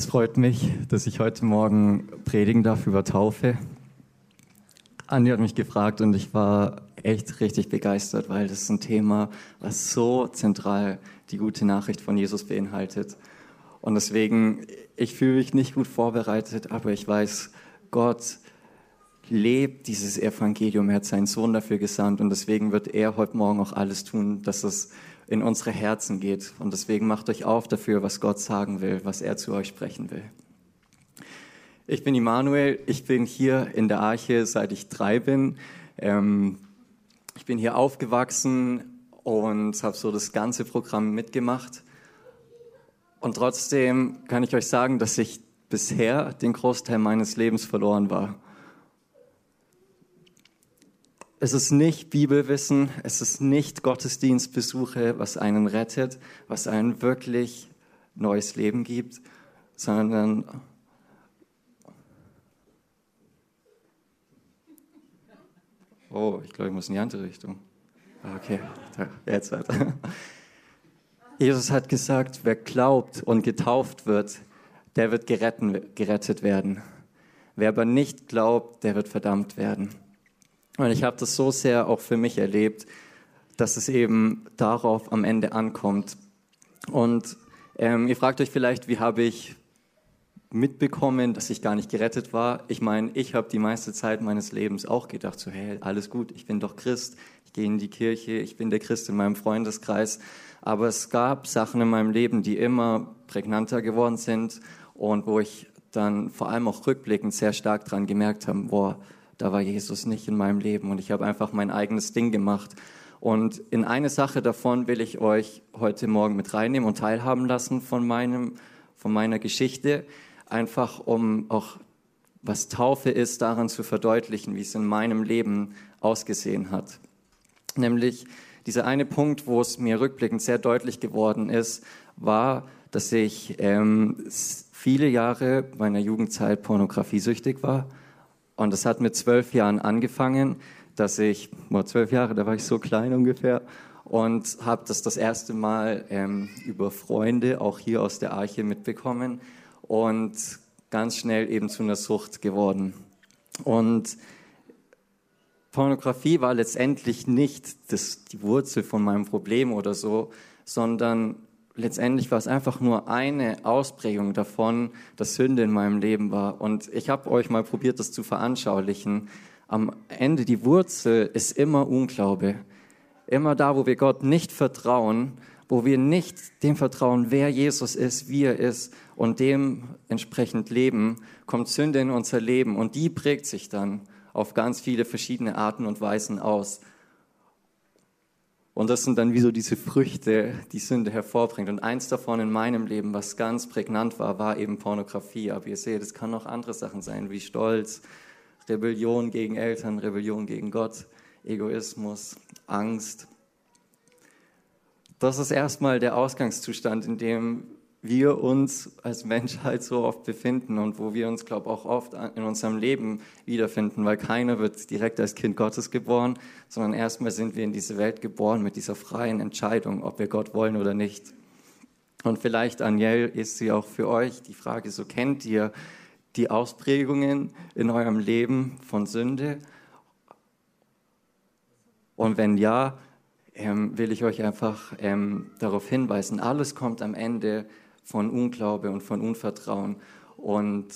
Es freut mich, dass ich heute Morgen predigen darf über Taufe. Andi hat mich gefragt und ich war echt richtig begeistert, weil das ist ein Thema, was so zentral die gute Nachricht von Jesus beinhaltet. Und deswegen, ich fühle mich nicht gut vorbereitet, aber ich weiß, Gott lebt dieses Evangelium. Er hat seinen Sohn dafür gesandt und deswegen wird er heute Morgen auch alles tun, dass es in unsere Herzen geht. Und deswegen macht euch auf dafür, was Gott sagen will, was er zu euch sprechen will. Ich bin Immanuel, ich bin hier in der Arche, seit ich drei bin. Ähm, ich bin hier aufgewachsen und habe so das ganze Programm mitgemacht. Und trotzdem kann ich euch sagen, dass ich bisher den Großteil meines Lebens verloren war. Es ist nicht Bibelwissen, es ist nicht Gottesdienstbesuche, was einen rettet, was einen wirklich neues Leben gibt, sondern Oh, ich glaube, ich muss in die andere Richtung. Ah, okay, jetzt weiter. Jesus hat gesagt, wer glaubt und getauft wird, der wird gerettet werden. Wer aber nicht glaubt, der wird verdammt werden. Und ich habe das so sehr auch für mich erlebt, dass es eben darauf am Ende ankommt. Und ähm, ihr fragt euch vielleicht, wie habe ich mitbekommen, dass ich gar nicht gerettet war? Ich meine, ich habe die meiste Zeit meines Lebens auch gedacht, so hey, alles gut, ich bin doch Christ, ich gehe in die Kirche, ich bin der Christ in meinem Freundeskreis. Aber es gab Sachen in meinem Leben, die immer prägnanter geworden sind und wo ich dann vor allem auch rückblickend sehr stark dran gemerkt habe, boah, da war Jesus nicht in meinem Leben und ich habe einfach mein eigenes Ding gemacht. Und in eine Sache davon will ich euch heute Morgen mit reinnehmen und teilhaben lassen von, meinem, von meiner Geschichte, einfach um auch was Taufe ist, daran zu verdeutlichen, wie es in meinem Leben ausgesehen hat. Nämlich dieser eine Punkt, wo es mir rückblickend sehr deutlich geworden ist, war, dass ich ähm, viele Jahre meiner Jugendzeit pornografiesüchtig war und das hat mit zwölf Jahren angefangen, dass ich, boah, zwölf Jahre, da war ich so klein ungefähr, und habe das das erste Mal ähm, über Freunde, auch hier aus der Arche, mitbekommen und ganz schnell eben zu einer Sucht geworden. Und Pornografie war letztendlich nicht das, die Wurzel von meinem Problem oder so, sondern letztendlich war es einfach nur eine Ausprägung davon, dass Sünde in meinem Leben war. Und ich habe euch mal probiert, das zu veranschaulichen. Am Ende die Wurzel ist immer Unglaube. Immer da, wo wir Gott nicht vertrauen, wo wir nicht dem vertrauen, wer Jesus ist, wie er ist und dem entsprechend leben, kommt Sünde in unser Leben und die prägt sich dann auf ganz viele verschiedene Arten und Weisen aus. Und das sind dann wie so diese Früchte, die Sünde hervorbringt. Und eins davon in meinem Leben, was ganz prägnant war, war eben Pornografie. Aber ihr seht, es kann auch andere Sachen sein, wie Stolz, Rebellion gegen Eltern, Rebellion gegen Gott, Egoismus, Angst. Das ist erstmal der Ausgangszustand, in dem wir uns als Menschheit so oft befinden und wo wir uns, glaube ich, auch oft in unserem Leben wiederfinden, weil keiner wird direkt als Kind Gottes geboren, sondern erstmal sind wir in diese Welt geboren mit dieser freien Entscheidung, ob wir Gott wollen oder nicht. Und vielleicht, Aniel, ist sie auch für euch die Frage, so kennt ihr die Ausprägungen in eurem Leben von Sünde? Und wenn ja, ähm, will ich euch einfach ähm, darauf hinweisen, alles kommt am Ende von Unglaube und von Unvertrauen. Und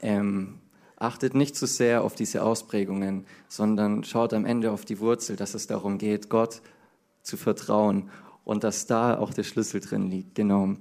ähm, achtet nicht zu sehr auf diese Ausprägungen, sondern schaut am Ende auf die Wurzel, dass es darum geht, Gott zu vertrauen und dass da auch der Schlüssel drin liegt. Genau.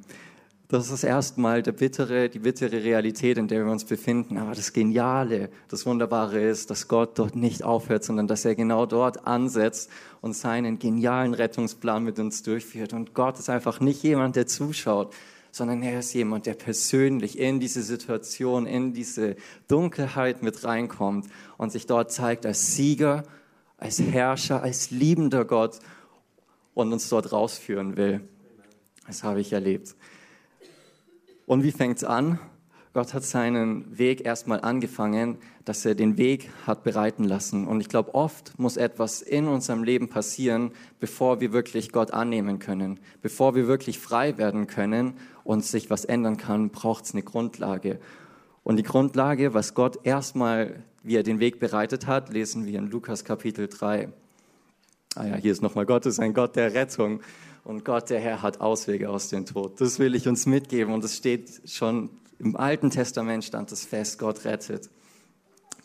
Das ist erstmal der bittere, die bittere Realität, in der wir uns befinden. Aber das Geniale, das Wunderbare ist, dass Gott dort nicht aufhört, sondern dass er genau dort ansetzt und seinen genialen Rettungsplan mit uns durchführt. Und Gott ist einfach nicht jemand, der zuschaut, sondern er ist jemand, der persönlich in diese Situation, in diese Dunkelheit mit reinkommt und sich dort zeigt als Sieger, als Herrscher, als liebender Gott und uns dort rausführen will. Das habe ich erlebt. Und wie fängt es an? Gott hat seinen Weg erstmal angefangen, dass er den Weg hat bereiten lassen. Und ich glaube, oft muss etwas in unserem Leben passieren, bevor wir wirklich Gott annehmen können. Bevor wir wirklich frei werden können und sich was ändern kann, braucht es eine Grundlage. Und die Grundlage, was Gott erstmal, wie er den Weg bereitet hat, lesen wir in Lukas Kapitel 3. Ah ja, hier ist nochmal Gott ist ein Gott der Rettung. Und Gott, der Herr, hat Auswege aus dem Tod. Das will ich uns mitgeben. Und es steht schon im Alten Testament stand es fest, Gott rettet.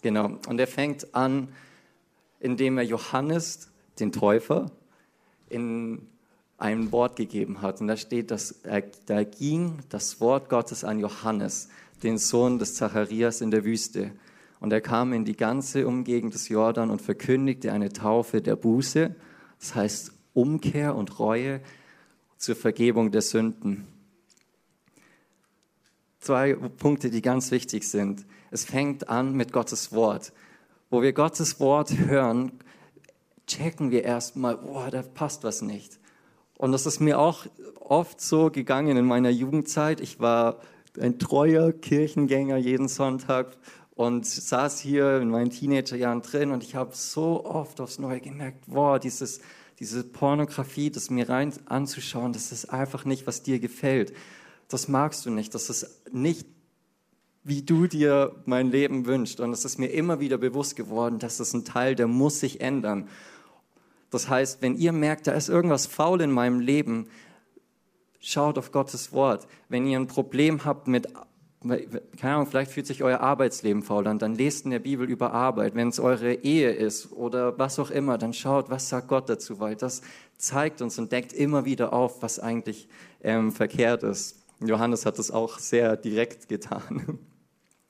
Genau. Und er fängt an, indem er Johannes, den Täufer, in ein Wort gegeben hat. Und da steht, dass er, da ging das Wort Gottes an Johannes, den Sohn des Zacharias in der Wüste. Und er kam in die ganze Umgegend des Jordan und verkündigte eine Taufe der Buße, das heißt Umkehr und Reue zur Vergebung der Sünden zwei Punkte, die ganz wichtig sind. Es fängt an mit Gottes Wort. Wo wir Gottes Wort hören, checken wir erstmal, boah, da passt was nicht. Und das ist mir auch oft so gegangen in meiner Jugendzeit. Ich war ein treuer Kirchengänger jeden Sonntag und saß hier in meinen Teenagerjahren drin und ich habe so oft aufs Neue gemerkt, boah, dieses, diese Pornografie, das mir rein anzuschauen, das ist einfach nicht, was dir gefällt das magst du nicht, das ist nicht, wie du dir mein Leben wünschst. Und es ist mir immer wieder bewusst geworden, dass es ein Teil, der muss sich ändern. Das heißt, wenn ihr merkt, da ist irgendwas faul in meinem Leben, schaut auf Gottes Wort. Wenn ihr ein Problem habt mit, keine Ahnung, vielleicht fühlt sich euer Arbeitsleben faul an, dann lest in der Bibel über Arbeit. Wenn es eure Ehe ist oder was auch immer, dann schaut, was sagt Gott dazu, weil das zeigt uns und deckt immer wieder auf, was eigentlich ähm, verkehrt ist. Johannes hat das auch sehr direkt getan.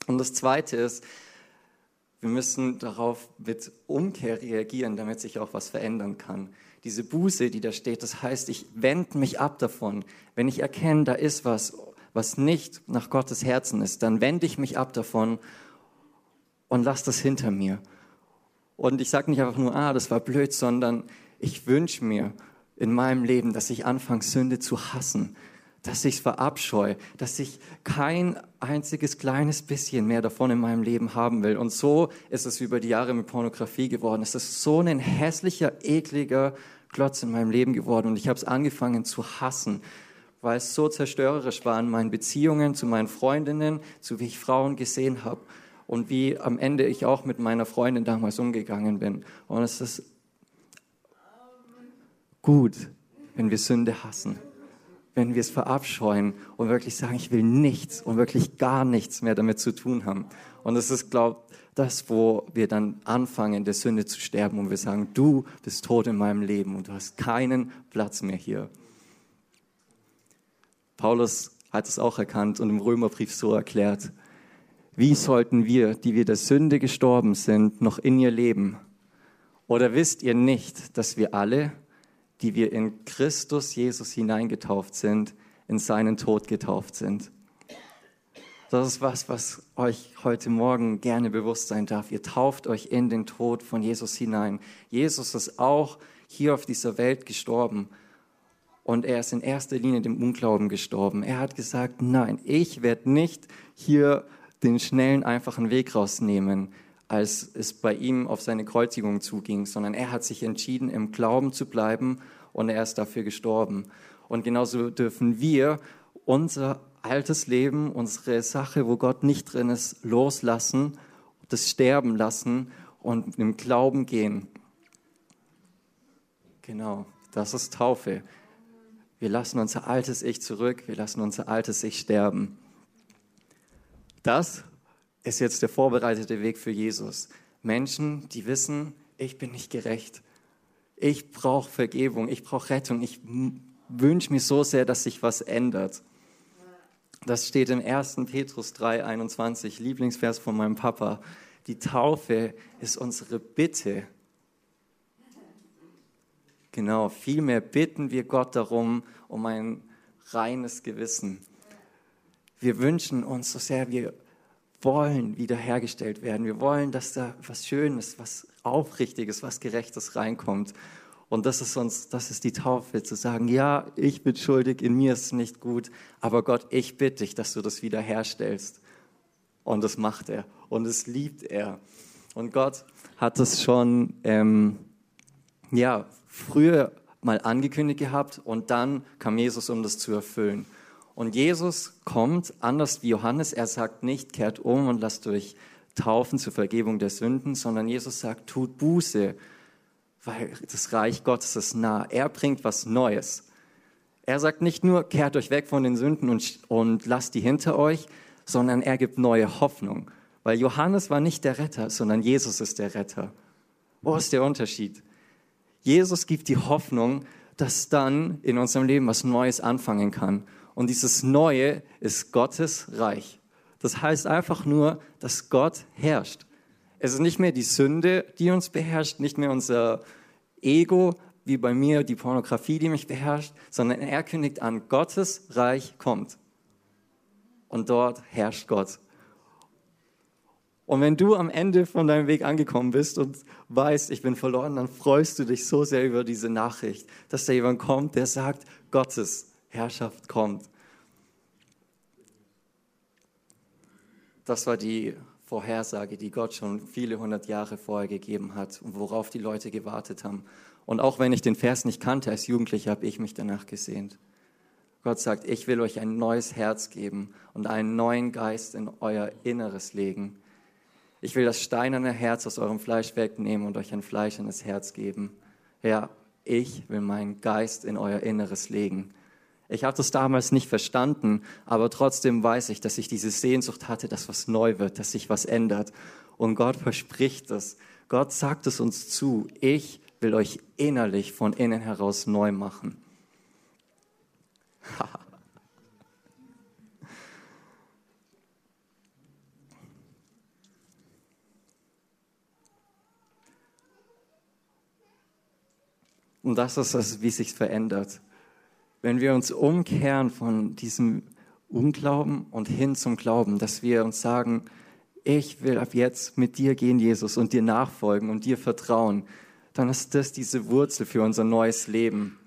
Und das Zweite ist, wir müssen darauf mit Umkehr reagieren, damit sich auch was verändern kann. Diese Buße, die da steht, das heißt, ich wende mich ab davon. Wenn ich erkenne, da ist was, was nicht nach Gottes Herzen ist, dann wende ich mich ab davon und lasse das hinter mir. Und ich sage nicht einfach nur, ah, das war blöd, sondern ich wünsche mir in meinem Leben, dass ich anfange, Sünde zu hassen, dass ich es verabscheue, dass ich kein einziges kleines bisschen mehr davon in meinem Leben haben will. Und so ist es über die Jahre mit Pornografie geworden. Es ist so ein hässlicher, ekliger Klotz in meinem Leben geworden. Und ich habe es angefangen zu hassen, weil es so zerstörerisch war in meinen Beziehungen zu meinen Freundinnen, zu wie ich Frauen gesehen habe und wie am Ende ich auch mit meiner Freundin damals umgegangen bin. Und es ist gut, wenn wir Sünde hassen wenn wir es verabscheuen und wirklich sagen, ich will nichts und wirklich gar nichts mehr damit zu tun haben. Und es ist, glaube das, wo wir dann anfangen, der Sünde zu sterben und wir sagen, du bist tot in meinem Leben und du hast keinen Platz mehr hier. Paulus hat es auch erkannt und im Römerbrief so erklärt, wie sollten wir, die wir der Sünde gestorben sind, noch in ihr leben? Oder wisst ihr nicht, dass wir alle, die wir in Christus Jesus hineingetauft sind, in seinen Tod getauft sind. Das ist was, was euch heute Morgen gerne bewusst sein darf. Ihr tauft euch in den Tod von Jesus hinein. Jesus ist auch hier auf dieser Welt gestorben. Und er ist in erster Linie dem Unglauben gestorben. Er hat gesagt, nein, ich werde nicht hier den schnellen, einfachen Weg rausnehmen, als es bei ihm auf seine Kreuzigung zuging, sondern er hat sich entschieden, im Glauben zu bleiben und er ist dafür gestorben. Und genauso dürfen wir unser altes Leben, unsere Sache, wo Gott nicht drin ist, loslassen, das sterben lassen und im Glauben gehen. Genau, das ist Taufe. Wir lassen unser altes Ich zurück, wir lassen unser altes Ich sterben. Das ist jetzt der vorbereitete Weg für Jesus. Menschen, die wissen, ich bin nicht gerecht. Ich brauche Vergebung, ich brauche Rettung. Ich wünsche mir so sehr, dass sich was ändert. Das steht im 1. Petrus 3, 21, Lieblingsvers von meinem Papa. Die Taufe ist unsere Bitte. Genau, vielmehr bitten wir Gott darum, um ein reines Gewissen. Wir wünschen uns so sehr, wir wollen wiederhergestellt werden. Wir wollen, dass da was Schönes, was Aufrichtiges, was Gerechtes reinkommt. Und das ist uns, das ist die Taufe, zu sagen, ja, ich bin schuldig, in mir ist es nicht gut, aber Gott, ich bitte dich, dass du das wiederherstellst. Und das macht er. Und das liebt er. Und Gott hat es schon ähm, ja, früher mal angekündigt gehabt und dann kam Jesus, um das zu erfüllen. Und Jesus kommt anders wie Johannes. Er sagt nicht, kehrt um und lasst euch taufen zur Vergebung der Sünden, sondern Jesus sagt, tut Buße, weil das Reich Gottes ist nah. Er bringt was Neues. Er sagt nicht nur, kehrt euch weg von den Sünden und, und lasst die hinter euch, sondern er gibt neue Hoffnung. Weil Johannes war nicht der Retter, sondern Jesus ist der Retter. Wo ist der Unterschied? Jesus gibt die Hoffnung, dass dann in unserem Leben was Neues anfangen kann. Und dieses Neue ist Gottes Reich. Das heißt einfach nur, dass Gott herrscht. Es ist nicht mehr die Sünde, die uns beherrscht, nicht mehr unser Ego, wie bei mir die Pornografie, die mich beherrscht, sondern er kündigt an, Gottes Reich kommt. Und dort herrscht Gott. Und wenn du am Ende von deinem Weg angekommen bist und weißt, ich bin verloren, dann freust du dich so sehr über diese Nachricht, dass da jemand kommt, der sagt, Gottes Herrschaft kommt. Das war die Vorhersage, die Gott schon viele hundert Jahre vorher gegeben hat und worauf die Leute gewartet haben. Und auch wenn ich den Vers nicht kannte als Jugendlicher, habe ich mich danach gesehnt. Gott sagt, ich will euch ein neues Herz geben und einen neuen Geist in euer Inneres legen ich will das steinerne Herz aus eurem Fleisch wegnehmen und euch ein fleischernes Herz geben. Ja, ich will meinen Geist in euer Inneres legen. Ich habe das damals nicht verstanden, aber trotzdem weiß ich, dass ich diese Sehnsucht hatte, dass was neu wird, dass sich was ändert. Und Gott verspricht es. Gott sagt es uns zu. Ich will euch innerlich von innen heraus neu machen. Und das ist es, wie sich verändert. Wenn wir uns umkehren von diesem Unglauben und hin zum Glauben, dass wir uns sagen, ich will ab jetzt mit dir gehen, Jesus, und dir nachfolgen und dir vertrauen, dann ist das diese Wurzel für unser neues Leben.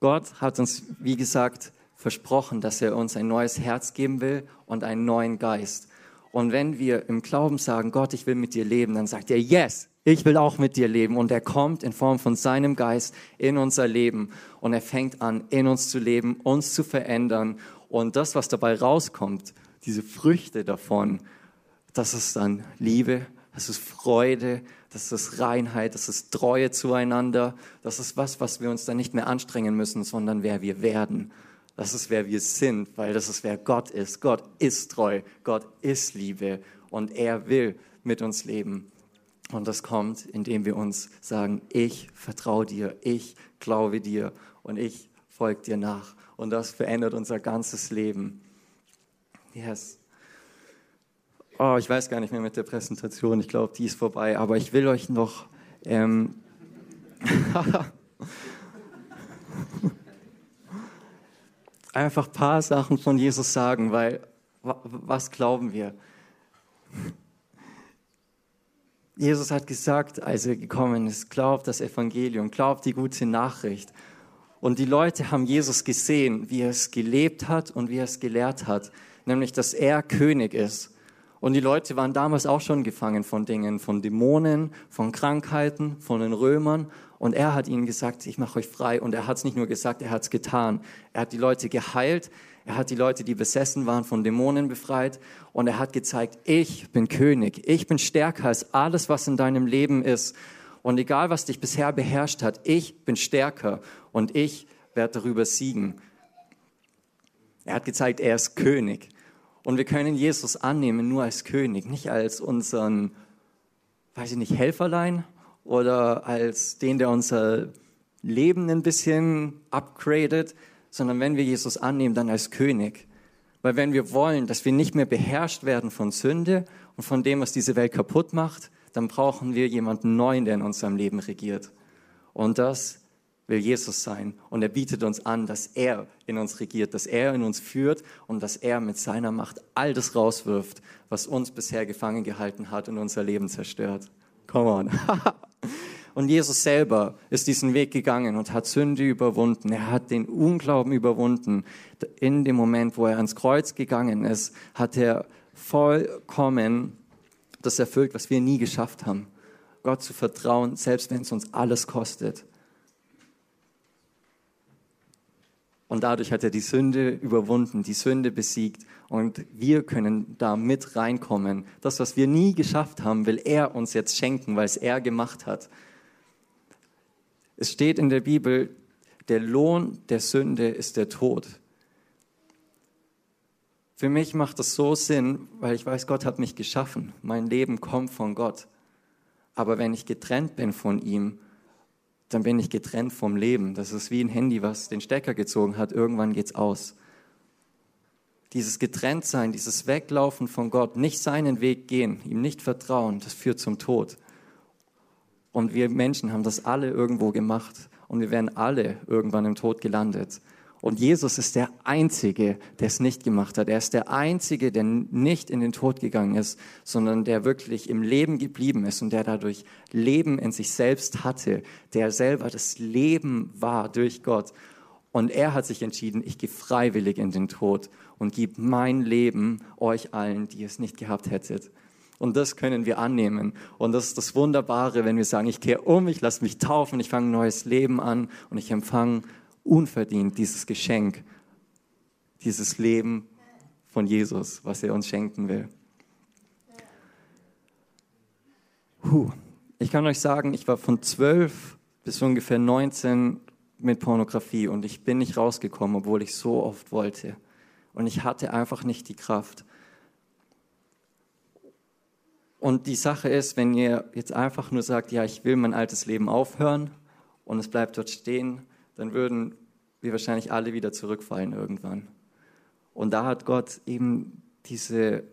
Gott hat uns, wie gesagt, versprochen, dass er uns ein neues Herz geben will und einen neuen Geist. Und wenn wir im Glauben sagen, Gott, ich will mit dir leben, dann sagt er, yes, ich will auch mit dir leben. Und er kommt in Form von seinem Geist in unser Leben und er fängt an, in uns zu leben, uns zu verändern. Und das, was dabei rauskommt, diese Früchte davon, das ist dann Liebe, das ist Freude, das ist Reinheit, das ist Treue zueinander. Das ist was, was wir uns dann nicht mehr anstrengen müssen, sondern wer wir werden. Das ist wer wir sind, weil das ist wer Gott ist. Gott ist treu, Gott ist Liebe und er will mit uns leben. Und das kommt, indem wir uns sagen, ich vertraue dir, ich glaube dir und ich folge dir nach. Und das verändert unser ganzes Leben. Yes. Oh, ich weiß gar nicht mehr mit der Präsentation. Ich glaube, die ist vorbei. Aber ich will euch noch ähm, einfach ein paar Sachen von Jesus sagen, weil was glauben wir? Jesus hat gesagt, als er gekommen ist, glaubt das Evangelium, glaubt die gute Nachricht. Und die Leute haben Jesus gesehen, wie er es gelebt hat und wie er es gelehrt hat, nämlich dass er König ist. Und die Leute waren damals auch schon gefangen von Dingen, von Dämonen, von Krankheiten, von den Römern. Und er hat ihnen gesagt, ich mache euch frei. Und er hat es nicht nur gesagt, er hat es getan. Er hat die Leute geheilt, er hat die Leute, die besessen waren, von Dämonen befreit und er hat gezeigt, ich bin König, ich bin stärker als alles, was in deinem Leben ist. Und egal, was dich bisher beherrscht hat, ich bin stärker und ich werde darüber siegen. Er hat gezeigt, er ist König. Und wir können Jesus annehmen nur als König, nicht als unseren, weiß ich nicht, Helferlein oder als den, der unser Leben ein bisschen upgradet, sondern wenn wir Jesus annehmen, dann als König. Weil wenn wir wollen, dass wir nicht mehr beherrscht werden von Sünde und von dem, was diese Welt kaputt macht, dann brauchen wir jemanden neuen, der in unserem Leben regiert. Und das will Jesus sein. Und er bietet uns an, dass er in uns regiert, dass er in uns führt und dass er mit seiner Macht all das rauswirft, was uns bisher gefangen gehalten hat und unser Leben zerstört. Come on. Und Jesus selber ist diesen Weg gegangen und hat Sünde überwunden. Er hat den Unglauben überwunden. In dem Moment, wo er ans Kreuz gegangen ist, hat er vollkommen das erfüllt, was wir nie geschafft haben. Gott zu vertrauen, selbst wenn es uns alles kostet. Und dadurch hat er die Sünde überwunden, die Sünde besiegt. Und wir können da mit reinkommen. Das, was wir nie geschafft haben, will er uns jetzt schenken, weil es er gemacht hat. Es steht in der Bibel, der Lohn der Sünde ist der Tod. Für mich macht das so Sinn, weil ich weiß, Gott hat mich geschaffen. Mein Leben kommt von Gott. Aber wenn ich getrennt bin von ihm, dann bin ich getrennt vom Leben. Das ist wie ein Handy, was den Stecker gezogen hat. Irgendwann geht's aus. Dieses Getrenntsein, dieses Weglaufen von Gott, nicht seinen Weg gehen, ihm nicht vertrauen, das führt zum Tod. Und wir Menschen haben das alle irgendwo gemacht. Und wir werden alle irgendwann im Tod gelandet. Und Jesus ist der Einzige, der es nicht gemacht hat. Er ist der Einzige, der nicht in den Tod gegangen ist, sondern der wirklich im Leben geblieben ist und der dadurch Leben in sich selbst hatte, der selber das Leben war durch Gott. Und er hat sich entschieden, ich gehe freiwillig in den Tod und gebe mein Leben euch allen, die es nicht gehabt hättet. Und das können wir annehmen. Und das ist das Wunderbare, wenn wir sagen, ich kehre um, ich lasse mich taufen, ich fange ein neues Leben an und ich empfange unverdient dieses Geschenk, dieses Leben von Jesus, was er uns schenken will. Puh. Ich kann euch sagen, ich war von zwölf bis ungefähr 19 mit Pornografie und ich bin nicht rausgekommen, obwohl ich so oft wollte. Und ich hatte einfach nicht die Kraft. Und die Sache ist, wenn ihr jetzt einfach nur sagt, ja, ich will mein altes Leben aufhören und es bleibt dort stehen, dann würden wir wahrscheinlich alle wieder zurückfallen irgendwann. Und da hat Gott eben diese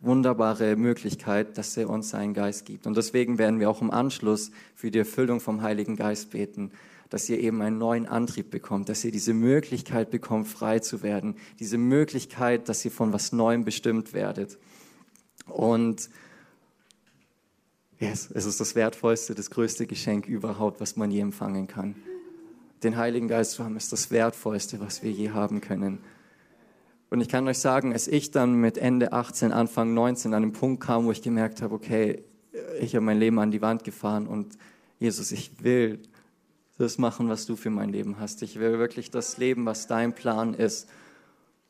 wunderbare Möglichkeit, dass er uns seinen Geist gibt. Und deswegen werden wir auch im Anschluss für die Erfüllung vom Heiligen Geist beten, dass ihr eben einen neuen Antrieb bekommt, dass ihr diese Möglichkeit bekommt, frei zu werden, diese Möglichkeit, dass ihr von was Neuem bestimmt werdet. Und yes, es ist das wertvollste, das größte Geschenk überhaupt, was man je empfangen kann den Heiligen Geist zu haben, ist das Wertvollste, was wir je haben können. Und ich kann euch sagen, als ich dann mit Ende 18, Anfang 19 an den Punkt kam, wo ich gemerkt habe, okay, ich habe mein Leben an die Wand gefahren und Jesus, ich will das machen, was du für mein Leben hast. Ich will wirklich das Leben, was dein Plan ist.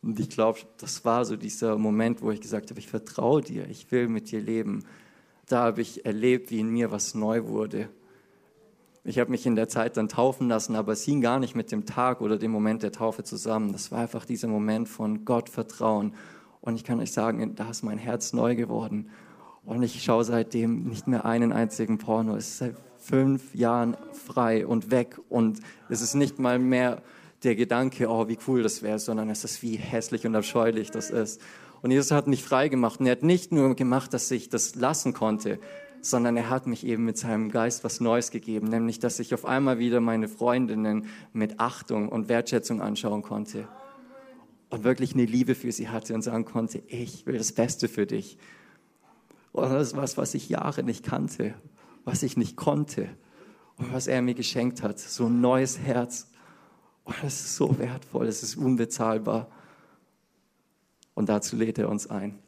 Und ich glaube, das war so dieser Moment, wo ich gesagt habe, ich vertraue dir, ich will mit dir leben. Da habe ich erlebt, wie in mir was neu wurde. Ich habe mich in der Zeit dann taufen lassen, aber es hing gar nicht mit dem Tag oder dem Moment der Taufe zusammen. Das war einfach dieser Moment von Gott vertrauen. Und ich kann euch sagen, da ist mein Herz neu geworden. Und ich schaue seitdem nicht mehr einen einzigen Porno. Es ist seit fünf Jahren frei und weg. Und es ist nicht mal mehr der Gedanke, oh, wie cool das wäre, sondern es ist, wie hässlich und abscheulich das ist. Und Jesus hat mich frei gemacht. Und er hat nicht nur gemacht, dass ich das lassen konnte, sondern er hat mich eben mit seinem Geist was Neues gegeben, nämlich dass ich auf einmal wieder meine Freundinnen mit Achtung und Wertschätzung anschauen konnte und wirklich eine Liebe für sie hatte und sagen konnte, ich will das Beste für dich. Und das ist was, was ich Jahre nicht kannte, was ich nicht konnte und was er mir geschenkt hat. So ein neues Herz. Und das ist so wertvoll, es ist unbezahlbar. Und dazu lädt er uns ein.